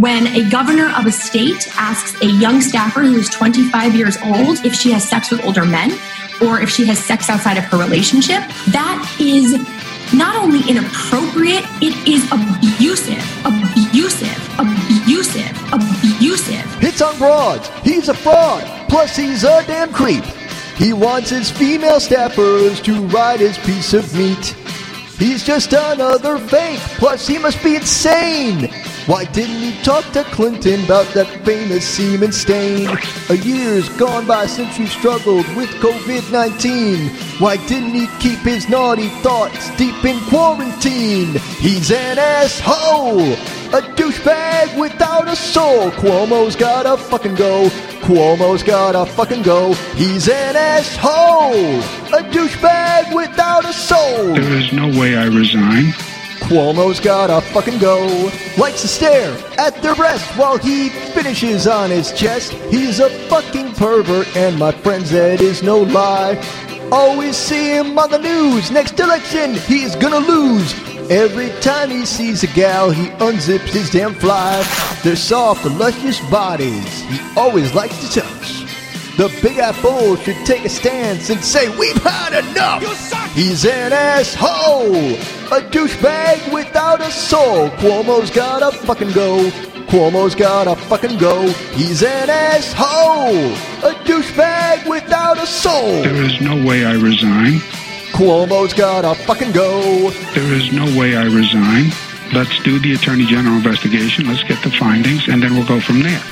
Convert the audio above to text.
When a governor of a state asks a young staffer who is 25 years old if she has sex with older men or if she has sex outside of her relationship, that is not only inappropriate, it is abusive, abusive, abusive, abusive. Hits on broads. He's a fraud. Plus, he's a damn creep. He wants his female staffers to ride his piece of meat. He's just another fake. Plus, he must be insane. Why didn't he talk to Clinton about that famous semen stain? A year's gone by since you struggled with COVID 19. Why didn't he keep his naughty thoughts deep in quarantine? He's an asshole! A douchebag without a soul. Cuomo's gotta fucking go. Cuomo's gotta fucking go. He's an asshole! A douchebag without a soul. There is no way I resign. Cuomo's gotta fucking go. Likes to stare at their breast while he finishes on his chest. He's a fucking pervert, and my friends, that is no lie. Always see him on the news. Next election, he's gonna lose. Every time he sees a gal, he unzips his damn fly. Their soft, luscious bodies he always likes to touch. The Big Apple should take a stance and say, We've had enough! He's an asshole! A douchebag without a soul! Cuomo's gotta fucking go! Cuomo's gotta fucking go! He's an asshole! A douchebag without a soul! There is no way I resign. Cuomo's gotta fucking go! There is no way I resign. Let's do the Attorney General investigation. Let's get the findings, and then we'll go from there.